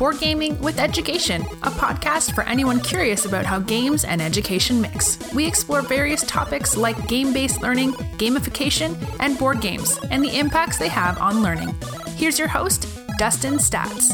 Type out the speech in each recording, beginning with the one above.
Board Gaming with Education, a podcast for anyone curious about how games and education mix. We explore various topics like game based learning, gamification, and board games, and the impacts they have on learning. Here's your host, Dustin Staats.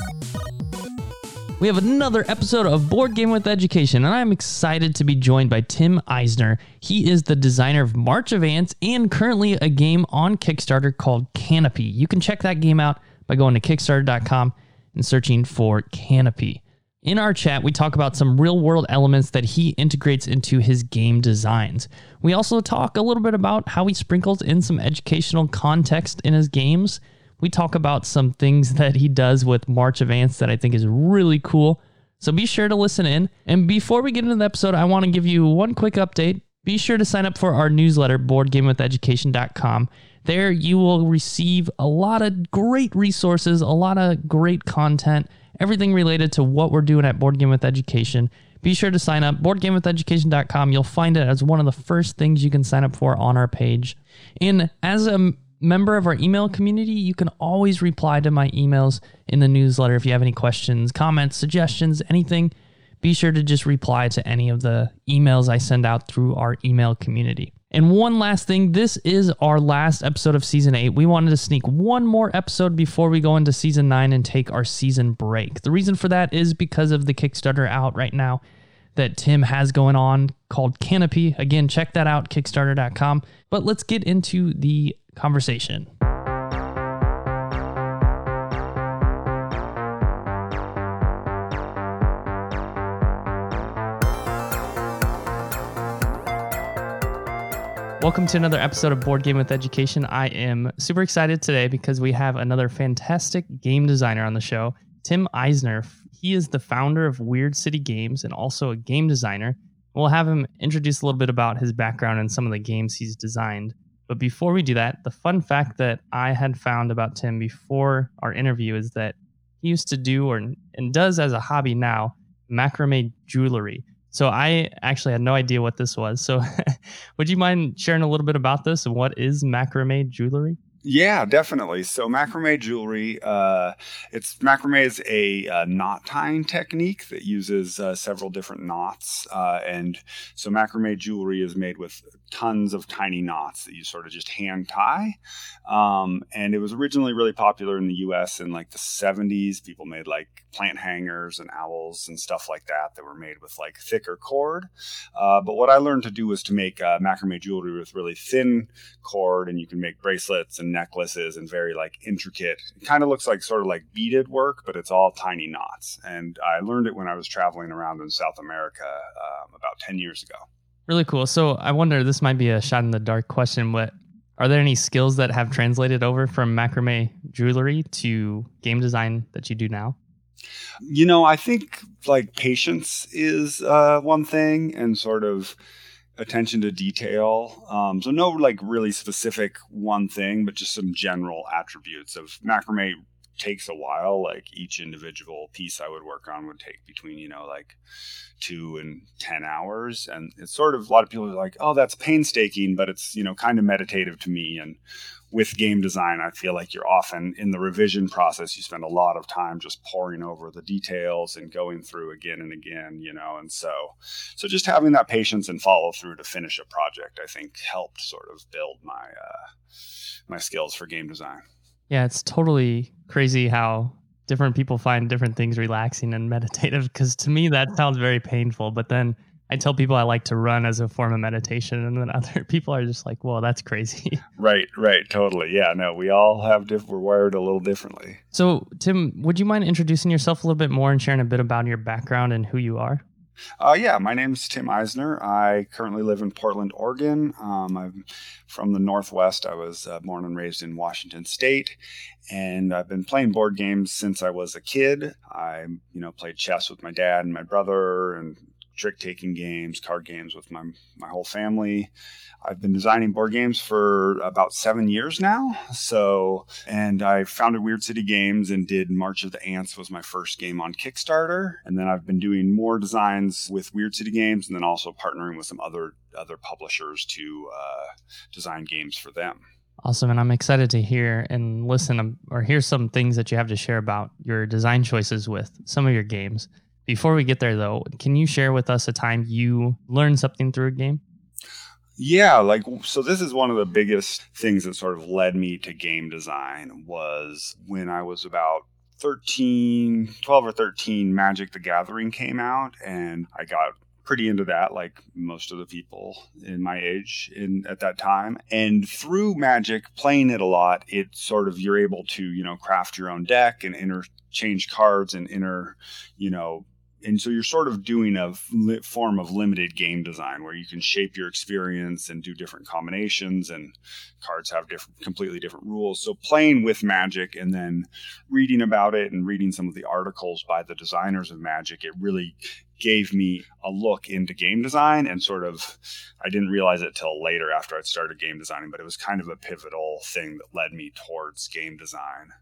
We have another episode of Board Game with Education, and I'm excited to be joined by Tim Eisner. He is the designer of March of Ants and currently a game on Kickstarter called Canopy. You can check that game out by going to Kickstarter.com and searching for Canopy. In our chat, we talk about some real world elements that he integrates into his game designs. We also talk a little bit about how he sprinkles in some educational context in his games we talk about some things that he does with March of Ants that I think is really cool. So be sure to listen in. And before we get into the episode, I want to give you one quick update. Be sure to sign up for our newsletter, boardgamewitheducation.com. There you will receive a lot of great resources, a lot of great content, everything related to what we're doing at Board Game with Education. Be sure to sign up, boardgamewitheducation.com. You'll find it as one of the first things you can sign up for on our page. And as a member of our email community, you can always reply to my emails in the newsletter if you have any questions, comments, suggestions, anything. Be sure to just reply to any of the emails I send out through our email community. And one last thing this is our last episode of season eight. We wanted to sneak one more episode before we go into season nine and take our season break. The reason for that is because of the Kickstarter out right now that Tim has going on called Canopy. Again, check that out, Kickstarter.com. But let's get into the conversation. Welcome to another episode of Board Game with Education. I am super excited today because we have another fantastic game designer on the show, Tim Eisner. He is the founder of Weird City Games and also a game designer. We'll have him introduce a little bit about his background and some of the games he's designed. But before we do that, the fun fact that I had found about Tim before our interview is that he used to do or and does as a hobby now macrame jewelry. So I actually had no idea what this was. So would you mind sharing a little bit about this and what is macrame jewelry? Yeah, definitely. So macrame jewelry, uh, it's macrame is a uh, knot tying technique that uses uh, several different knots, uh, and so macrame jewelry is made with tons of tiny knots that you sort of just hand tie. Um, and it was originally really popular in the U.S. in like the '70s. People made like plant hangers and owls and stuff like that that were made with like thicker cord. Uh, but what I learned to do was to make macrame jewelry with really thin cord, and you can make bracelets and necklaces and very like intricate. It kind of looks like sort of like beaded work, but it's all tiny knots. And I learned it when I was traveling around in South America um, about 10 years ago. Really cool. So I wonder, this might be a shot in the dark question, but are there any skills that have translated over from macrame jewelry to game design that you do now? You know, I think like patience is uh, one thing, and sort of attention to detail. Um, so no like really specific one thing, but just some general attributes of macrame takes a while. Like each individual piece I would work on would take between, you know, like two and 10 hours. And it's sort of a lot of people are like, oh, that's painstaking, but it's, you know, kind of meditative to me. And with game design, I feel like you're often in the revision process, you spend a lot of time just poring over the details and going through again and again, you know. And so, so just having that patience and follow through to finish a project, I think helped sort of build my, uh, my skills for game design. Yeah, it's totally crazy how different people find different things relaxing and meditative because to me that sounds very painful but then i tell people i like to run as a form of meditation and then other people are just like well that's crazy right right totally yeah no we all have diff- we're wired a little differently so tim would you mind introducing yourself a little bit more and sharing a bit about your background and who you are uh, yeah, my name is Tim Eisner. I currently live in Portland, Oregon. Um, I'm from the Northwest. I was uh, born and raised in Washington State, and I've been playing board games since I was a kid. I, you know, played chess with my dad and my brother, and trick taking games, card games with my my whole family. I've been designing board games for about seven years now. So, and I founded Weird City Games and did March of the Ants was my first game on Kickstarter. And then I've been doing more designs with Weird City Games, and then also partnering with some other other publishers to uh, design games for them. Awesome. And I'm excited to hear and listen or hear some things that you have to share about your design choices with some of your games. Before we get there, though, can you share with us a time you learned something through a game? Yeah, like so this is one of the biggest things that sort of led me to game design was when I was about 13, 12 or 13, Magic the Gathering came out and I got pretty into that like most of the people in my age in at that time and through magic playing it a lot it sort of you're able to you know craft your own deck and interchange cards and inner you know and so you're sort of doing a form of limited game design where you can shape your experience and do different combinations and cards have different completely different rules. So playing with magic and then reading about it and reading some of the articles by the designers of magic it really gave me a look into game design and sort of I didn't realize it till later after I'd started game designing, but it was kind of a pivotal thing that led me towards game design.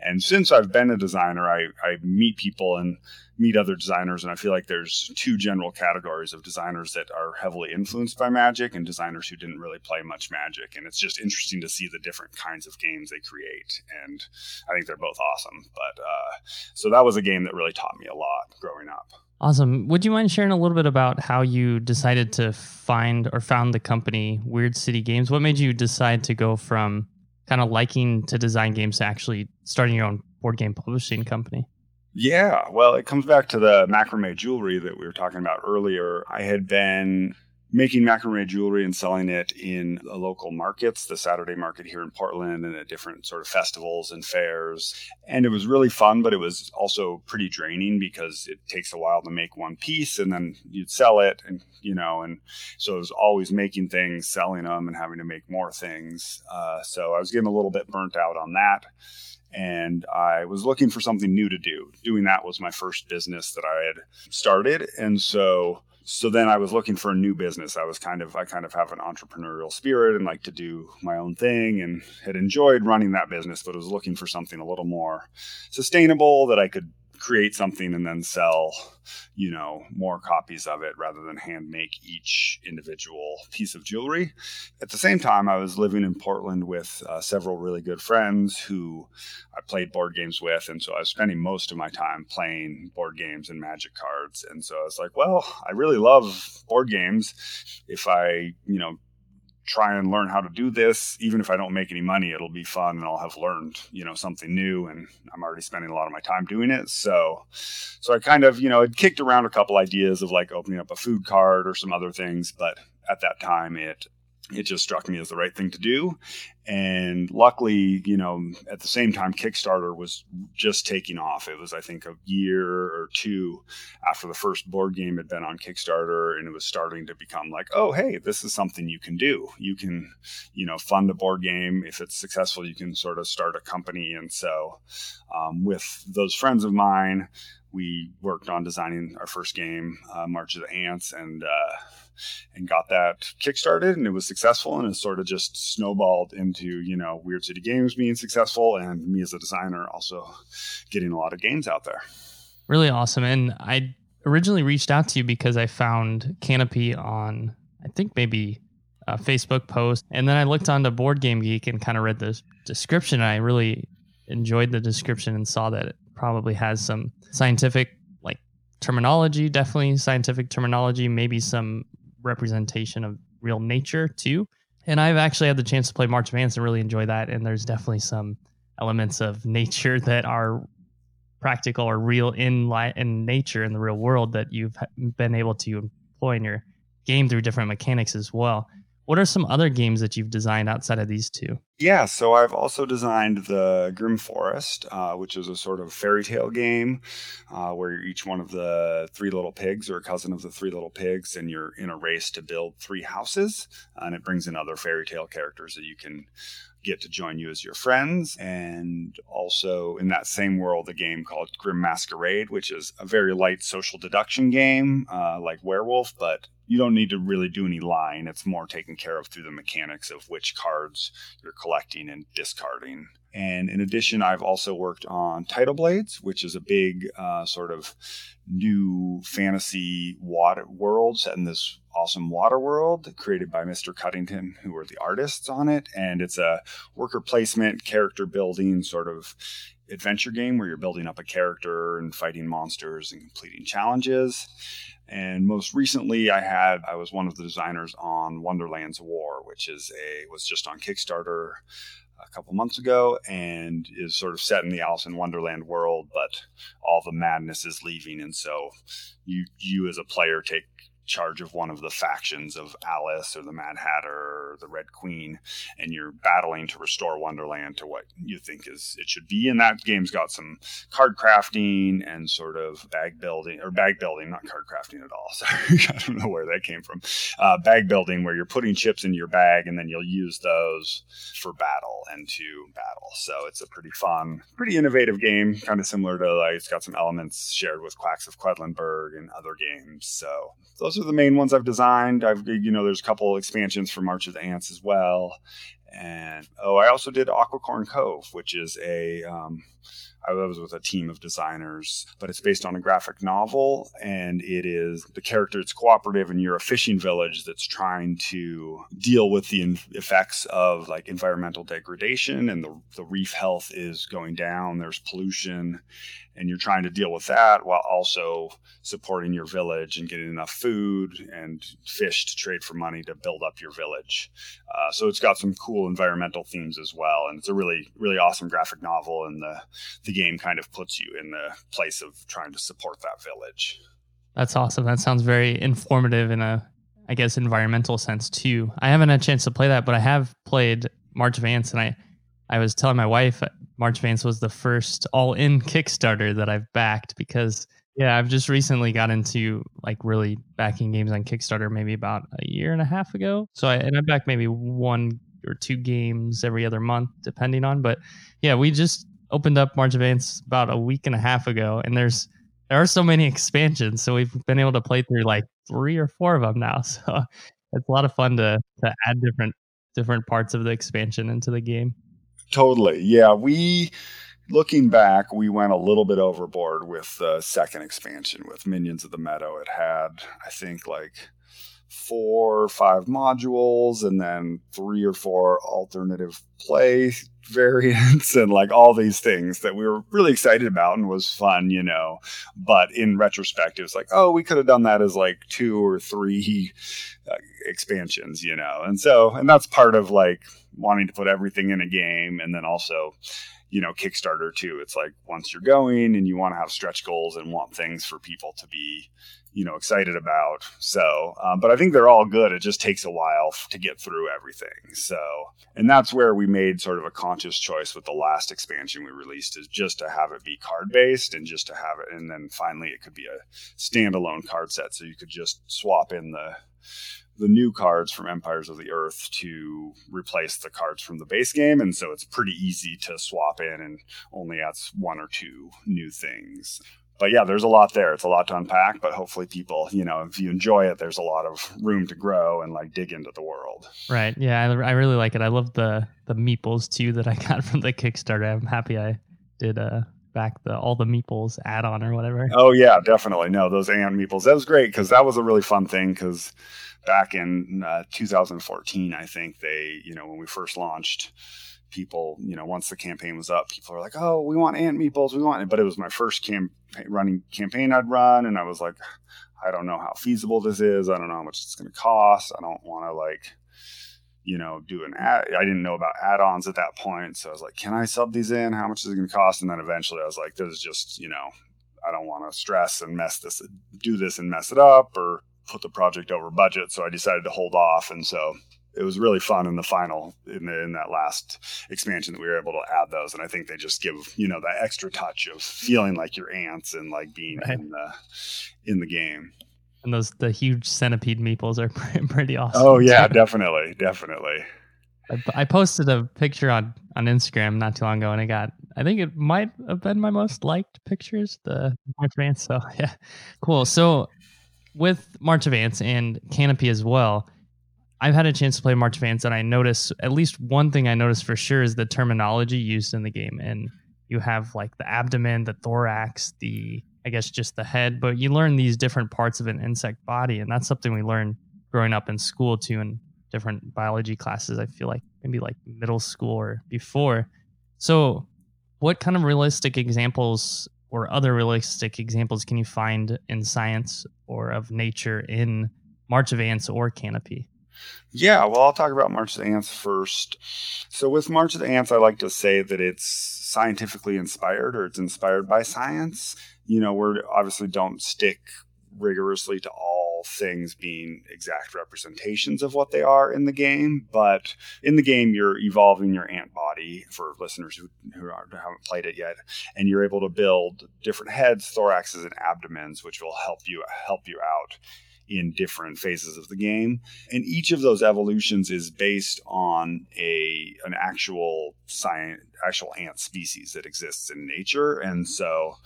And since I've been a designer, I, I meet people and meet other designers, and I feel like there's two general categories of designers that are heavily influenced by magic and designers who didn't really play much magic. And it's just interesting to see the different kinds of games they create. And I think they're both awesome. But uh, so that was a game that really taught me a lot growing up. Awesome. Would you mind sharing a little bit about how you decided to find or found the company Weird City Games? What made you decide to go from kind of liking to design games to actually starting your own board game publishing company? Yeah, well, it comes back to the macrame jewelry that we were talking about earlier. I had been making macrame jewelry and selling it in local markets, the Saturday market here in Portland and at different sort of festivals and fairs. And it was really fun, but it was also pretty draining because it takes a while to make one piece and then you'd sell it and, you know, and so it was always making things, selling them and having to make more things. Uh, so I was getting a little bit burnt out on that and I was looking for something new to do. Doing that was my first business that I had started. And so so then I was looking for a new business. I was kind of I kind of have an entrepreneurial spirit and like to do my own thing and had enjoyed running that business, but was looking for something a little more sustainable that I could create something and then sell, you know, more copies of it rather than hand make each individual piece of jewelry. At the same time, I was living in Portland with uh, several really good friends who I played board games with. And so I was spending most of my time playing board games and magic cards. And so I was like, well, I really love board games. If I, you know, try and learn how to do this even if i don't make any money it'll be fun and i'll have learned you know something new and i'm already spending a lot of my time doing it so so i kind of you know had kicked around a couple ideas of like opening up a food cart or some other things but at that time it it just struck me as the right thing to do. And luckily, you know, at the same time, Kickstarter was just taking off. It was, I think, a year or two after the first board game had been on Kickstarter, and it was starting to become like, oh, hey, this is something you can do. You can, you know, fund a board game. If it's successful, you can sort of start a company. And so, um, with those friends of mine, we worked on designing our first game, uh, March of the Ants, and uh, and got that kickstarted, and it was successful, and it sort of just snowballed into you know Weird City Games being successful, and me as a designer also getting a lot of games out there. Really awesome, and I originally reached out to you because I found Canopy on I think maybe a Facebook post, and then I looked onto Board Game Geek and kind of read the description. And I really enjoyed the description and saw that it probably has some scientific like terminology, definitely scientific terminology, maybe some representation of real nature too. And I've actually had the chance to play March of Ants and really enjoy that. And there's definitely some elements of nature that are practical or real in li- in nature in the real world that you've been able to employ in your game through different mechanics as well. What are some other games that you've designed outside of these two? Yeah, so I've also designed the Grimm Forest, uh, which is a sort of fairy tale game uh, where each one of the three little pigs or a cousin of the three little pigs, and you're in a race to build three houses. And it brings in other fairy tale characters that you can get to join you as your friends. And also in that same world, a game called Grimm Masquerade, which is a very light social deduction game uh, like Werewolf, but you don't need to really do any lying. It's more taken care of through the mechanics of which cards you're collecting and discarding. And in addition, I've also worked on Tidal Blades, which is a big uh, sort of new fantasy water world set in this awesome water world created by Mr. Cuddington, who are the artists on it. And it's a worker placement, character building sort of adventure game where you're building up a character and fighting monsters and completing challenges. And most recently, I had I was one of the designers on Wonderland's War, which is a was just on Kickstarter a couple months ago and is sort of set in the Alice in Wonderland world, but all the madness is leaving, and so you you as a player take charge of one of the factions of Alice or the Mad Hatter or the Red Queen, and you're battling to restore Wonderland to what you think is it should be. And that game's got some card crafting and sort of bag building or bag building, not card crafting at all. Sorry, I don't know where that came from. Uh, bag building where you're putting chips in your bag and then you'll use those for battle and to battle. So it's a pretty fun, pretty innovative game, kind of similar to like it's got some elements shared with Quacks of Quedlinburg and other games. So those are the main ones I've designed. I've you know there's a couple expansions for March of the Ants as well, and oh I also did Aquicorn Cove, which is a um, I was with a team of designers, but it's based on a graphic novel, and it is the character. It's cooperative, and you're a fishing village that's trying to deal with the effects of like environmental degradation, and the the reef health is going down. There's pollution, and you're trying to deal with that while also supporting your village and getting enough food and fish to trade for money to build up your village. Uh, so it's got some cool environmental themes as well, and it's a really really awesome graphic novel. And the the game kind of puts you in the place of trying to support that village. That's awesome. That sounds very informative in a I guess environmental sense too. I haven't had a chance to play that, but I have played March of Ants, and I I was telling my wife March Ants was the first all in Kickstarter that I've backed because yeah, I've just recently got into like really backing games on Kickstarter maybe about a year and a half ago. So I and I back maybe one or two games every other month depending on, but yeah, we just opened up March Ants about a week and a half ago and there's there are so many expansions, so we've been able to play through like three or four of them now. So it's a lot of fun to to add different different parts of the expansion into the game. Totally. Yeah. We, looking back, we went a little bit overboard with the second expansion with Minions of the Meadow. It had, I think, like four or five modules and then three or four alternative play variants and like all these things that we were really excited about and was fun, you know. But in retrospect, it was like, oh, we could have done that as like two or three uh, expansions, you know. And so, and that's part of like wanting to put everything in a game and then also you know kickstarter too. It's like once you're going and you want to have stretch goals and want things for people to be you know excited about. So um, but i think they're all good. It just takes a while to get through everything. So and that's where we made sort of a conscious choice with the last expansion we released is just to have it be card based and just to have it and then finally it could be a standalone card set. So you could just swap in the the new cards from Empires of the Earth to replace the cards from the base game. And so it's pretty easy to swap in and only adds one or two new things. But yeah, there's a lot there. It's a lot to unpack, but hopefully people, you know, if you enjoy it, there's a lot of room to grow and like dig into the world. Right. Yeah, I, I really like it. I love the the meeples too that I got from the Kickstarter. I'm happy I did uh back the all the meeples add on or whatever. Oh yeah, definitely. No, those ant meeples. That was great because that was a really fun thing because back in uh, 2014, I think they, you know, when we first launched, people, you know, once the campaign was up, people were like, "Oh, we want ant meeples, we want it." But it was my first campaign running campaign I'd run, and I was like, "I don't know how feasible this is. I don't know how much it's going to cost. I don't want to like." You know, do an ad. I didn't know about add-ons at that point, so I was like, "Can I sub these in? How much is it going to cost?" And then eventually, I was like, "This is just, you know, I don't want to stress and mess this, do this and mess it up, or put the project over budget. So I decided to hold off. And so it was really fun in the final in, the, in that last expansion that we were able to add those and i think they just give you know that extra touch of feeling like your ants and like being right. in the in the game and those the huge centipede meeples are pretty awesome. Oh yeah definitely definitely. I, I posted a picture on on instagram not too long ago and I got i think it might have been my most liked pictures the March of Ants so yeah cool. So with March of Ants and Canopy as well, I've had a chance to play March of Ants, and I notice at least one thing I notice for sure is the terminology used in the game. And you have like the abdomen, the thorax, the I guess just the head, but you learn these different parts of an insect body, and that's something we learn growing up in school too in different biology classes. I feel like maybe like middle school or before. So, what kind of realistic examples or other realistic examples can you find in science or of nature in March of Ants or Canopy? Yeah, well, I'll talk about March of the Ants first. So, with March of the Ants, I like to say that it's scientifically inspired or it's inspired by science. You know, we're obviously don't stick rigorously to all things being exact representations of what they are in the game. But in the game, you're evolving your ant body for listeners who, who haven't played it yet, and you're able to build different heads, thoraxes, and abdomens, which will help you help you out in different phases of the game. And each of those evolutions is based on a an actual science actual ant species that exists in nature. And so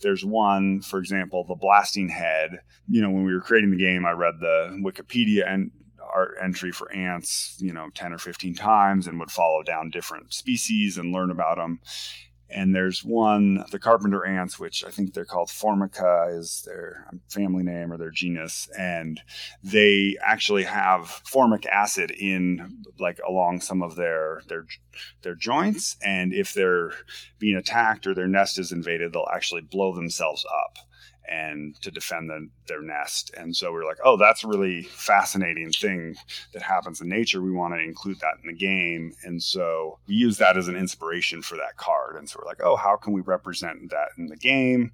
there's one, for example, the blasting head. You know, when we were creating the game, I read the Wikipedia and art entry for ants, you know, 10 or 15 times and would follow down different species and learn about them and there's one, the carpenter ants, which I think they're called Formica, is their um, family name or their genus, and they actually have formic acid in like along some of their their their joints, and if they're being attacked or their nest is invaded, they'll actually blow themselves up and to defend the, their nest. And so we're like, oh, that's a really fascinating thing that happens in nature. We want to include that in the game. And so we use that as an inspiration for that card. And so we're like, oh, how can we represent that in the game?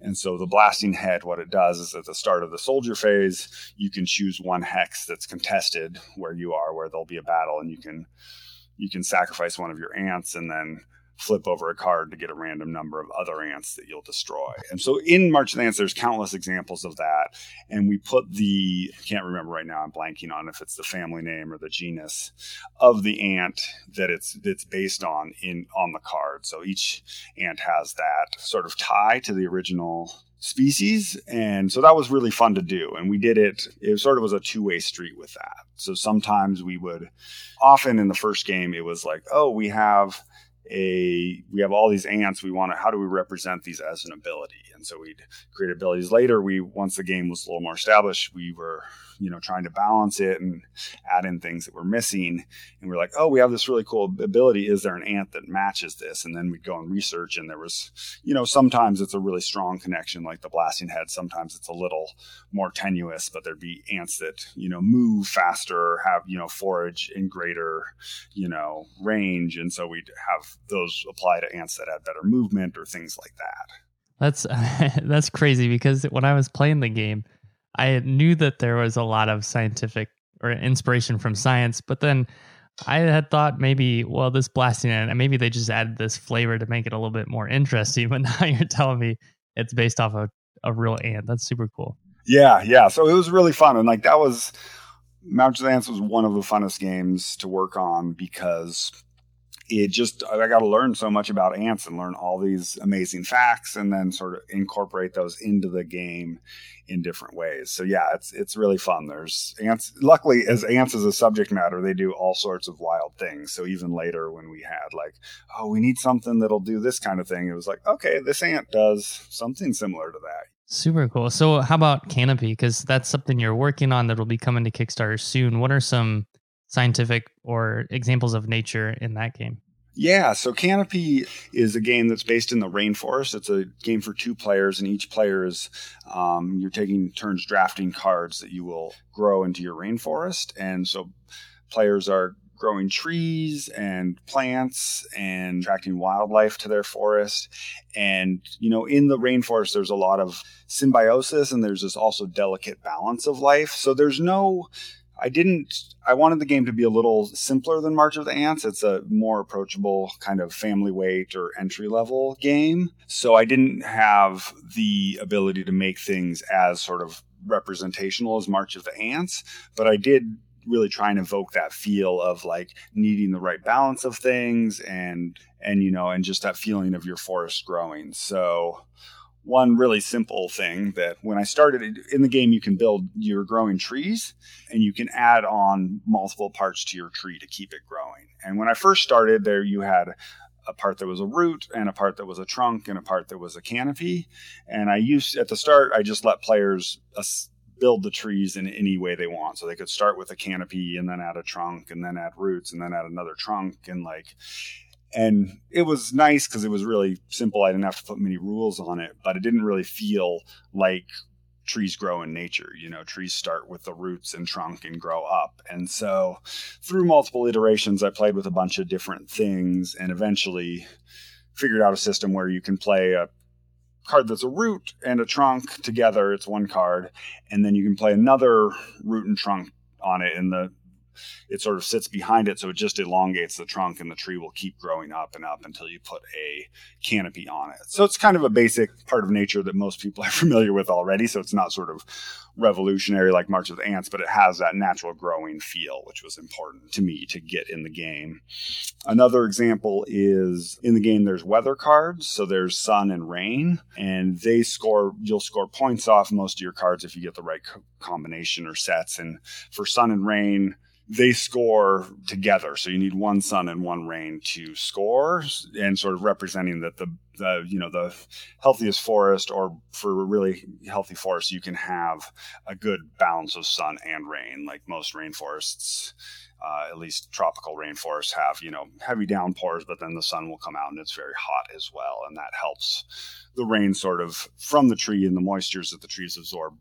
And so the blasting head, what it does is at the start of the soldier phase, you can choose one hex that's contested where you are, where there'll be a battle, and you can you can sacrifice one of your ants and then flip over a card to get a random number of other ants that you'll destroy. And so in March of the Ants, there's countless examples of that. And we put the, I can't remember right now, I'm blanking on if it's the family name or the genus of the ant that it's that's based on in on the card. So each ant has that sort of tie to the original species and so that was really fun to do and we did it it sort of was a two-way street with that so sometimes we would often in the first game it was like oh we have a we have all these ants we want to how do we represent these as an ability and so we'd create abilities later. We once the game was a little more established we were you know trying to balance it and add in things that were missing. And we are like oh we have this really cool ability. Is there an ant that matches this? And then we'd go and research. And there was you know sometimes it's a really strong connection like the blasting head. Sometimes it's a little more tenuous but there'd be ants that you know move faster have you know forage in greater you know range. And so we'd have those apply to ants that had better movement or things like that that's that's crazy because when I was playing the game, I knew that there was a lot of scientific or inspiration from science, but then I had thought maybe, well, this blasting and maybe they just added this flavor to make it a little bit more interesting. But now you're telling me it's based off of a real ant. That's super cool. Yeah, yeah. So it was really fun, and like that was March of the Ants was one of the funnest games to work on because it just I got to learn so much about ants and learn all these amazing facts and then sort of incorporate those into the game in different ways. So yeah, it's it's really fun. There's ants. Luckily, as ants as a subject matter, they do all sorts of wild things. So even later, when we had like, oh, we need something that'll do this kind of thing, it was like, okay, this ant does something similar to that. Super cool. So how about Canopy? Because that's something you're working on that'll be coming to Kickstarter soon. What are some scientific or examples of nature in that game? Yeah, so Canopy is a game that's based in the rainforest. It's a game for two players, and each player is um, you're taking turns drafting cards that you will grow into your rainforest. And so players are growing trees and plants and attracting wildlife to their forest. And, you know, in the rainforest, there's a lot of symbiosis and there's this also delicate balance of life. So there's no I didn't. I wanted the game to be a little simpler than March of the Ants. It's a more approachable kind of family weight or entry level game. So I didn't have the ability to make things as sort of representational as March of the Ants, but I did really try and evoke that feel of like needing the right balance of things and and you know and just that feeling of your forest growing. So one really simple thing that when I started in the game, you can build your growing trees and you can add on multiple parts to your tree to keep it growing. And when I first started there, you had a part that was a root and a part that was a trunk and a part that was a canopy. And I used at the start, I just let players uh, build the trees in any way they want. So they could start with a canopy and then add a trunk and then add roots and then add another trunk and like and it was nice because it was really simple. I didn't have to put many rules on it, but it didn't really feel like trees grow in nature. You know, trees start with the roots and trunk and grow up. And so through multiple iterations, I played with a bunch of different things and eventually figured out a system where you can play a card that's a root and a trunk together. It's one card. And then you can play another root and trunk on it. And the it sort of sits behind it, so it just elongates the trunk, and the tree will keep growing up and up until you put a canopy on it. So it's kind of a basic part of nature that most people are familiar with already. So it's not sort of revolutionary like March of the Ants, but it has that natural growing feel, which was important to me to get in the game. Another example is in the game, there's weather cards. So there's sun and rain, and they score, you'll score points off most of your cards if you get the right co- combination or sets. And for sun and rain, they score together. So you need one sun and one rain to score, and sort of representing that the the you know the healthiest forest, or for a really healthy forest, you can have a good balance of sun and rain. Like most rainforests, uh, at least tropical rainforests have you know heavy downpours, but then the sun will come out and it's very hot as well, and that helps the rain sort of from the tree and the moistures that the trees absorb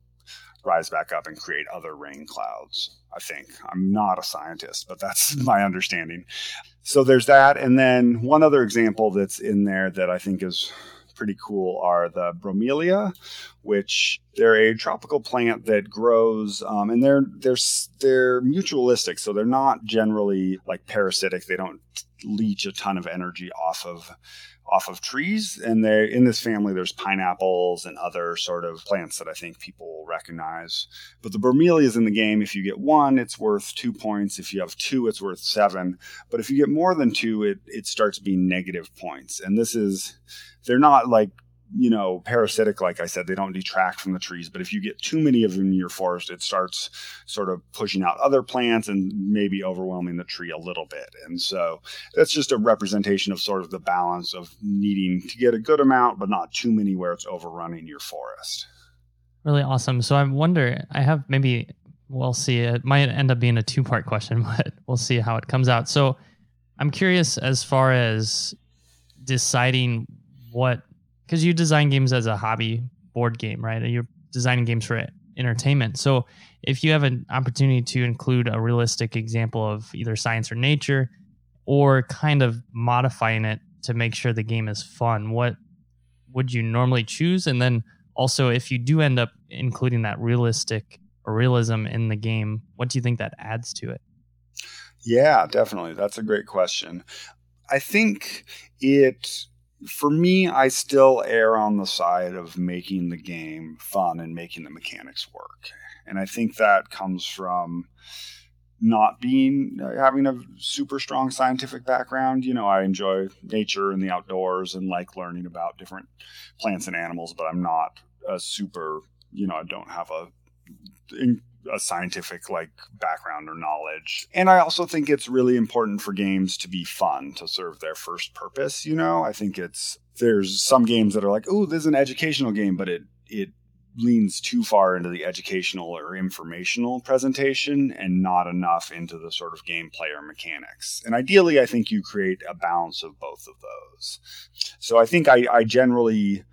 rise back up and create other rain clouds. I think I'm not a scientist, but that's my understanding. So there's that. And then one other example that's in there that I think is pretty cool are the bromelia, which they're a tropical plant that grows, um, and they're they're they're mutualistic, so they're not generally like parasitic. They don't leech a ton of energy off of off of trees. And they in this family, there's pineapples and other sort of plants that I think people recognize. But the bromelia is in the game. If you get one, it's worth two points. If you have two, it's worth seven. But if you get more than two, it it starts being negative points. And this is they're not like you know, parasitic, like I said, they don't detract from the trees. But if you get too many of them in your forest, it starts sort of pushing out other plants and maybe overwhelming the tree a little bit. And so that's just a representation of sort of the balance of needing to get a good amount, but not too many where it's overrunning your forest. Really awesome. So I wonder, I have maybe, we'll see, it might end up being a two part question, but we'll see how it comes out. So I'm curious as far as deciding what because you design games as a hobby board game, right? You're designing games for entertainment. So if you have an opportunity to include a realistic example of either science or nature, or kind of modifying it to make sure the game is fun, what would you normally choose? And then also, if you do end up including that realistic or realism in the game, what do you think that adds to it? Yeah, definitely. That's a great question. I think it for me, I still err on the side of making the game fun and making the mechanics work. And I think that comes from not being uh, having a super strong scientific background. You know, I enjoy nature and the outdoors and like learning about different plants and animals, but I'm not a super, you know, I don't have a a scientific like background or knowledge. And I also think it's really important for games to be fun to serve their first purpose, you know? I think it's there's some games that are like, "Oh, this is an educational game," but it it leans too far into the educational or informational presentation and not enough into the sort of gameplay or mechanics. And ideally, I think you create a balance of both of those. So I think I, I generally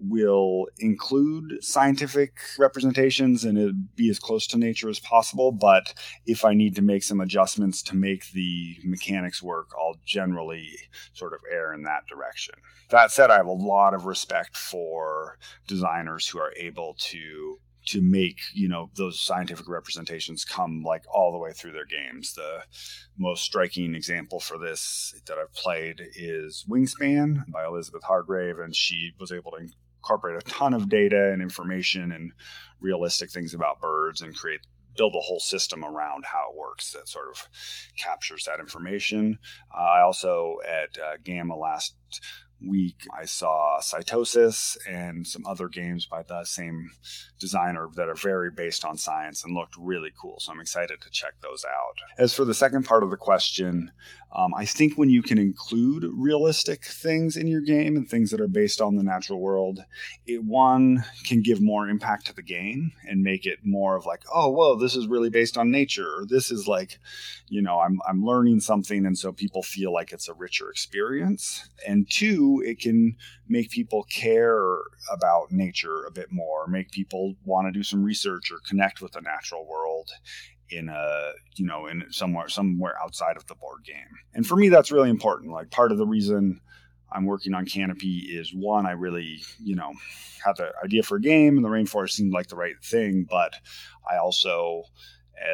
will include scientific representations and be as close to nature as possible. But if I need to make some adjustments to make the mechanics work, I'll generally sort of err in that direction. That said, I have a lot of respect for designers who are able to to make you know those scientific representations come like all the way through their games. The most striking example for this that I've played is Wingspan by Elizabeth Hargrave, and she was able to incorporate a ton of data and information and realistic things about birds and create build a whole system around how it works that sort of captures that information. Uh, I also at uh, GAMA last week, I saw Cytosis and some other games by the same designer that are very based on science and looked really cool. So I'm excited to check those out. As for the second part of the question, um, I think when you can include realistic things in your game and things that are based on the natural world, it one can give more impact to the game and make it more of like, oh, whoa, this is really based on nature, or this is like, you know, I'm I'm learning something, and so people feel like it's a richer experience. And two, it can make people care about nature a bit more, make people want to do some research or connect with the natural world in a you know in somewhere somewhere outside of the board game. And for me that's really important. Like part of the reason i'm working on canopy is one i really you know had the idea for a game and the rainforest seemed like the right thing but i also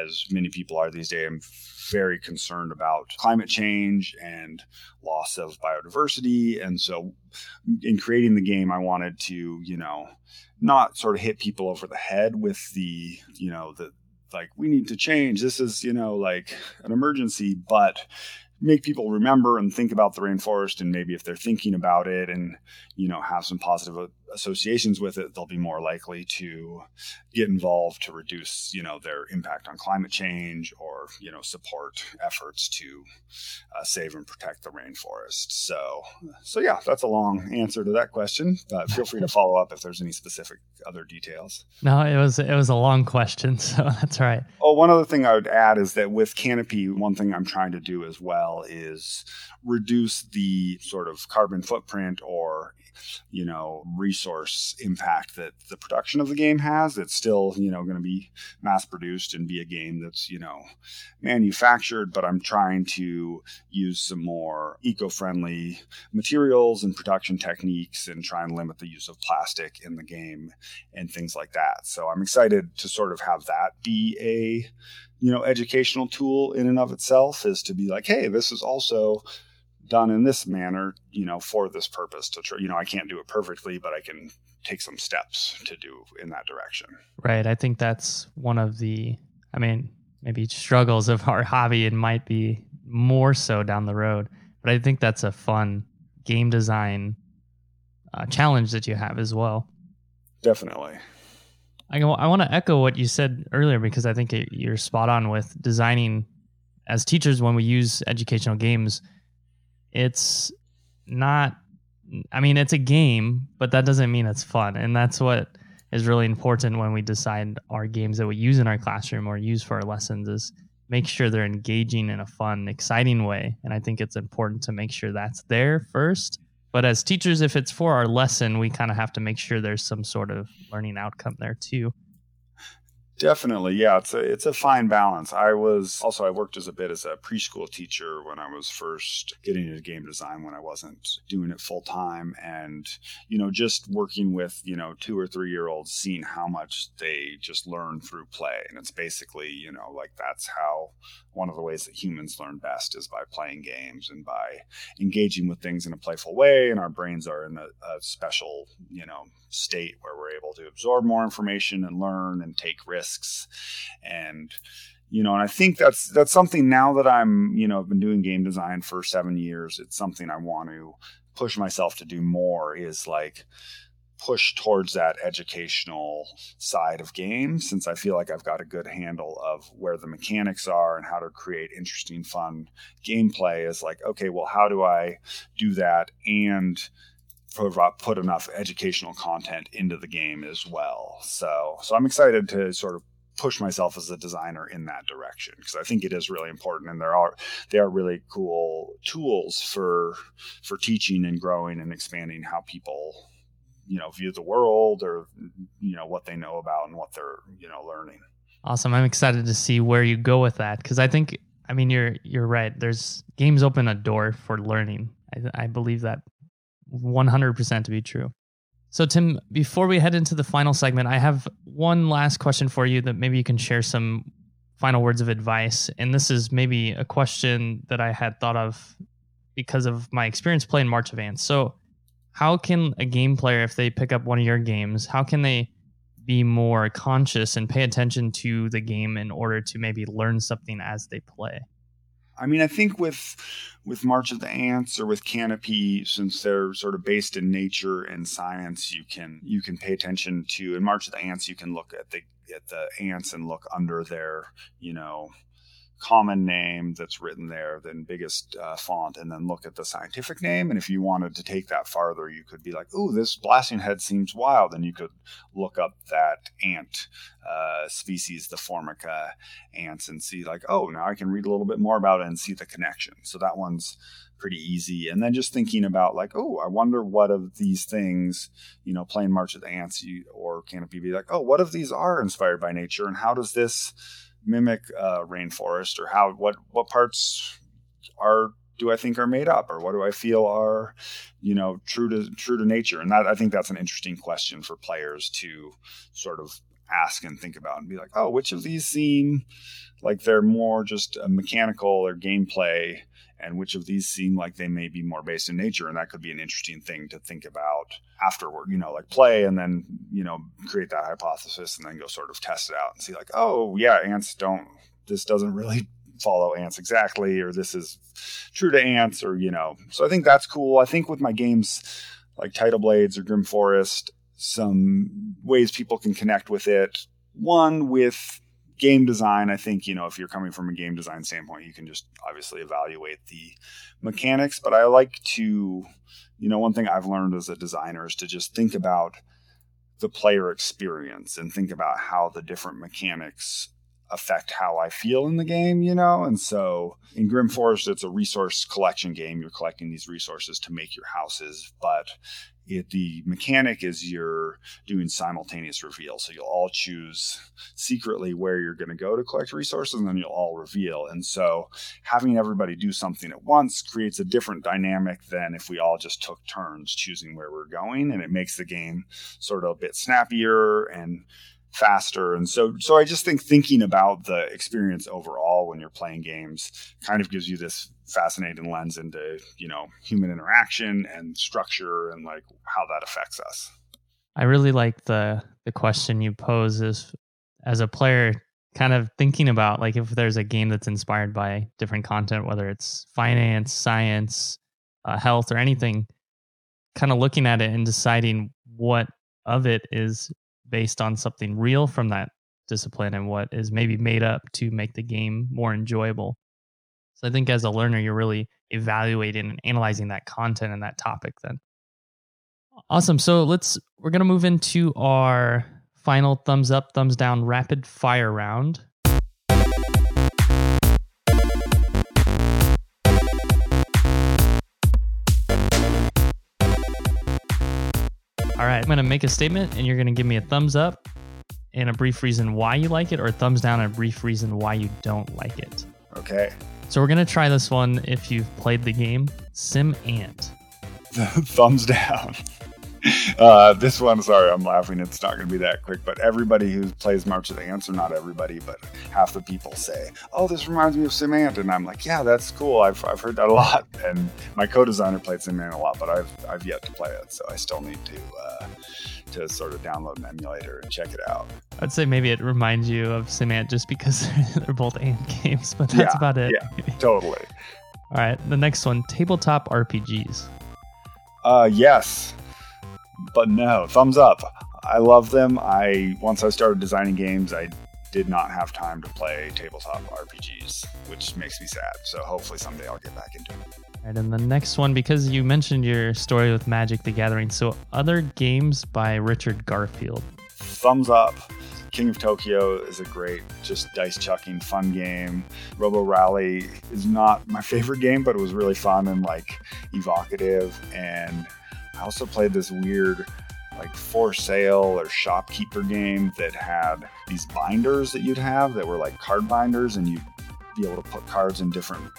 as many people are these days i'm very concerned about climate change and loss of biodiversity. And so in creating the game i wanted to you know not sort of hit people over the head with the you know the like we need to change. This is you know like an emergency but make people remember and think about the rainforest and maybe if they're thinking about it and you know have some positive associations with it they'll be more likely to get involved to reduce you know their impact on climate change or you know support efforts to uh, save and protect the rainforest. So so yeah that's a long answer to that question but feel free to follow up if there's any specific other details. No it was it was a long question so that's right. Oh one other thing i would add is that with canopy one thing i'm trying to do as well is reduce the sort of carbon footprint or you know resource impact that the production of the game has it's still you know going to be mass produced and be a game that's you know manufactured but i'm trying to use some more eco-friendly materials and production techniques and try and limit the use of plastic in the game and things like that. So i'm excited to sort of have that be a you know educational tool in and of itself is to be like hey this is also done in this manner, you know, for this purpose to try, you know, I can't do it perfectly, but I can take some steps to do in that direction. Right. I think that's one of the, I mean, maybe struggles of our hobby. It might be more so down the road, but I think that's a fun game design uh, challenge that you have as well. Definitely. I, I want to echo what you said earlier because I think it, you're spot on with designing as teachers when we use educational games it's not I mean, it's a game, but that doesn't mean it's fun. And that's what is really important when we decide our games that we use in our classroom or use for our lessons is make sure they're engaging in a fun, exciting way. And I think it's important to make sure that's there first. But as teachers, if it's for our lesson, we kind of have to make sure there's some sort of learning outcome there too. Definitely, yeah. It's a it's a fine balance. I was also I worked as a bit as a preschool teacher when I was first getting into game design when I wasn't doing it full time, and you know just working with you know two or three year olds, seeing how much they just learn through play, and it's basically you know like that's how one of the ways that humans learn best is by playing games and by engaging with things in a playful way, and our brains are in a, a special you know state where we're able to absorb more information and learn and take risks. And you know and i think that's that's something now that i'm you know i've been doing game design for seven years it's something i want to push myself to do more is like push towards that educational side of games since i feel like i've got a good handle of where the mechanics are and how to create interesting fun gameplay is like okay well how do i do that? And put enough educational content into the game as well. So, so I'm excited to sort of push myself as a designer in that direction because I think it is really important and there are they are really cool tools for for teaching and growing and expanding how people you know view the world or you know what they know about and what they're you know learning. Awesome. I'm excited to see where you go with that because I think I mean you're you're right. There's games open a door for learning. I, I believe that 100% to be true. So, Tim, before we head into the final segment, I have one last question for you that maybe you can share some final words of advice. And this is maybe a question that I had thought of because of my experience playing March of Ants. So, how can a game player, if they pick up one of your games, how can they be more conscious and pay attention to the game in order to maybe learn something as they play? I mean, I think with with March of the Ants or with Canopy, since they're sort of based in nature and science, you can you can pay attention to. In March of the Ants, you can look at the at the ants and look under their you know common name that's written there, then biggest uh, font, and then look at the scientific name. And if you wanted to take that farther, you could be like, "Oh, this blasting head seems wild," and you could look up that ant uh, species, the Formica ants, and see like, "Oh, now I can read a little bit more about it and see the connection." So that one's pretty easy. And then just thinking about like, oh, I wonder what of these things, you know, playing March of the Ants you, or Canopy be like, oh, what of these are inspired by nature, and how does this mimic uh, rainforest or how what what parts are do I think are made up or what do I feel are you know true to true to nature? And that I think that's an interesting question for players to sort of ask and think about and be like oh which of these seem like they're more just a mechanical or gameplay and which of these seem like they may be more based in nature and that could be an interesting thing to think about afterward you know like play and then you know create that hypothesis and then go sort of test it out and see like oh yeah ants don't this doesn't really follow ants exactly or this is true to ants or you know. So i think that's cool. I think with my games like tidal blades or Grimm Forest some ways people can connect with it. One with game design, I think, you know, if you're coming from a game design standpoint, you can just obviously evaluate the mechanics. But I like to, you know, one thing I've learned as a designer is to just think about the player experience and think about how the different mechanics affect how I feel in the game, you know? And so in Grimm Forest, it's a resource collection game. You're collecting these resources to make your houses, but it, the mechanic is you're doing simultaneous reveal. So you'll all choose secretly where you're going to go to collect resources, and then you'll all reveal. And so having everybody do something at once creates a different dynamic than if we all just took turns choosing where we're going. And it makes the game sort of a bit snappier and faster. And so, so I just think thinking about the experience overall when you're playing games kind of gives you this fascinating lens into, you know, human interaction and structure and like how that affects us. I really like the the question you pose is as a player kind of thinking about like if there's a game that's inspired by different content whether it's finance, science, uh, health or anything kind of looking at it and deciding what of it is based on something real from that discipline and what is maybe made up to make the game more enjoyable. So I think as a learner, you're really evaluating and analyzing that content and that topic then. Awesome. So let's, we're going to move into our final thumbs up, thumbs down rapid fire round. All right, I'm going to make a statement and you're going to give me a thumbs up and a brief reason why you like it, or a thumbs down and a brief reason why you don't like it. Okay. So we're going to try this one if you've played the game Sim Ant. thumbs down. Uh, this one, sorry, I'm laughing. It's not going to be that quick, but everybody who plays March of the Ants, or not everybody, but half the people say, "Oh, this reminds me of SimAnt," and I'm like, "Yeah, that's cool. I've, I've heard that a lot." And my co-designer played SimAnt a lot, but I've I've yet to play it, so I still need to uh, to sort of download an emulator and check it out. I'd say maybe it reminds you of SimAnt just because they're both Ant games, but that's yeah, about it. Yeah, totally. All right, the next one, tabletop RPGs. Uh, yes but no, thumbs up. I love them. I once I started designing games, I did not have time to play tabletop RPGs, which makes me sad. So hopefully someday I'll get back into it. Right, and the next one, because you mentioned your story with Magic the Gathering, so other games by Richard Garfield. Thumbs up. King of Tokyo is a great, just dice chucking, fun game. Robo Rally is not my favorite game, but it was really fun and like evocative. And I also played this weird like for sale or shopkeeper game that had these binders that you'd have that were like card binders and you'd be able to put cards in different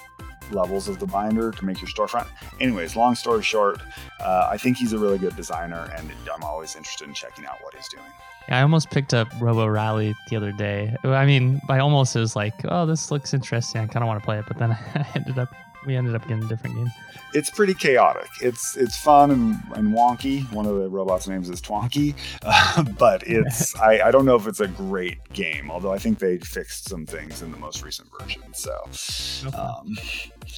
levels of the binder to make your storefront. Anyways, long story short, uh, I think he's a really good designer and I'm always interested in checking out what he's doing. I almost picked up Robo Rally the other day. I mean, I almost was like, oh, this looks interesting. I kind of want to play it, but then I ended up we ended up getting a different game. It's pretty chaotic. It's it's fun and, and wonky. One of the robots' names is Twonky, uh, but it's I, I don't know if it's a great game. Although I think they fixed some things in the most recent version. So, um,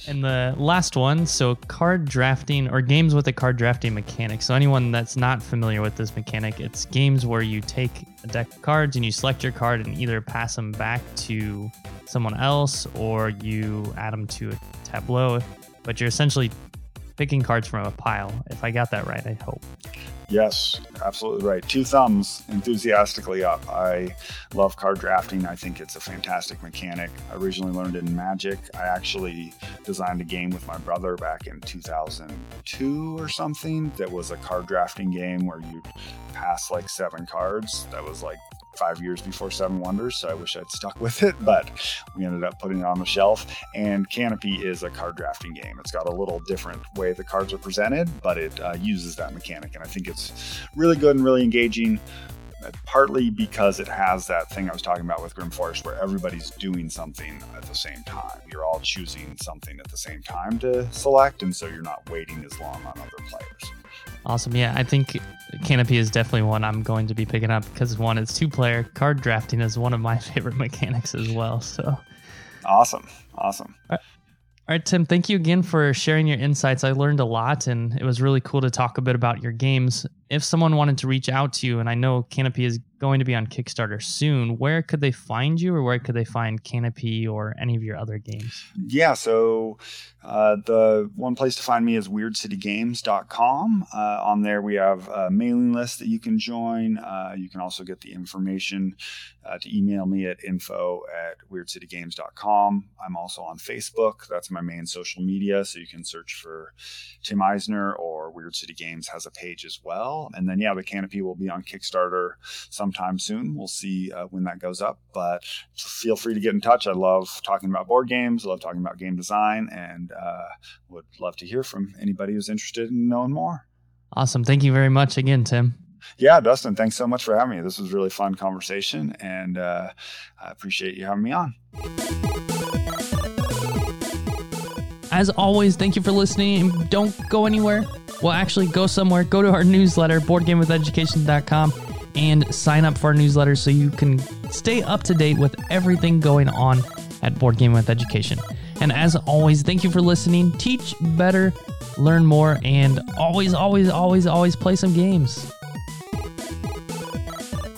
and the last one, so card drafting or games with a card drafting mechanic. So anyone that's not familiar with this mechanic, it's games where you take a deck of cards and you select your card and either pass them back to someone else or you add them to a tableau. But you're essentially picking cards from a pile. If I got that right, I hope. Yes, absolutely right. Two thumbs enthusiastically up. I love card drafting. I think it's a fantastic mechanic. I originally learned it in Magic. I actually designed a game with my brother back in 2002 or something that was a card drafting game where you pass like seven cards. That was like five years before Seven Wonders, so I wish I'd stuck with it, but we ended up putting it on the shelf. And Canopy is a card drafting game. It's got a little different way the cards are presented, but it uh, uses that mechanic, and I think it's really good and really engaging. Uh, partly because it has that thing I was talking about with Grimm Forest, where everybody's doing something at the same time. You're all choosing something at the same time to select, and so you're not waiting as long on other players. Awesome. Yeah, I think Canopy is definitely one I'm going to be picking up because one, it's two player. Card drafting is one of my favorite mechanics as well. So awesome. Awesome. All right. All right, Tim, thank you again for sharing your insights. I learned a lot and it was really cool to talk a bit about your games. If someone wanted to reach out to you, and I know Canopy is going to be on Kickstarter soon, where could they find you or where could they find Canopy or any of your other games? Yeah, so uh, the one place to find me is weirdcitygames.com. Uh, on there, we have a mailing list that you can join. Uh, you can also get the information uh, to email me at info at weirdcitygames.com. I'm also on Facebook. That's my main social media. So you can search for Tim Eisner or Weird City Games has a page as well. And then, yeah, the canopy will be on Kickstarter sometime soon. We'll see uh, when that goes up. But feel free to get in touch. I love talking about board games, I love talking about game design, and uh, would love to hear from anybody who's interested in knowing more. Awesome. Thank you very much again, Tim. Yeah, Dustin, thanks so much for having me. This was a really fun conversation, and uh, I appreciate you having me on. As always, thank you for listening. Don't go anywhere. Well, actually, go somewhere. Go to our newsletter, boardgamewitheducation.com, and sign up for our newsletter so you can stay up to date with everything going on at Board Game with Education. And as always, thank you for listening. Teach better, learn more, and always, always, always, always play some games.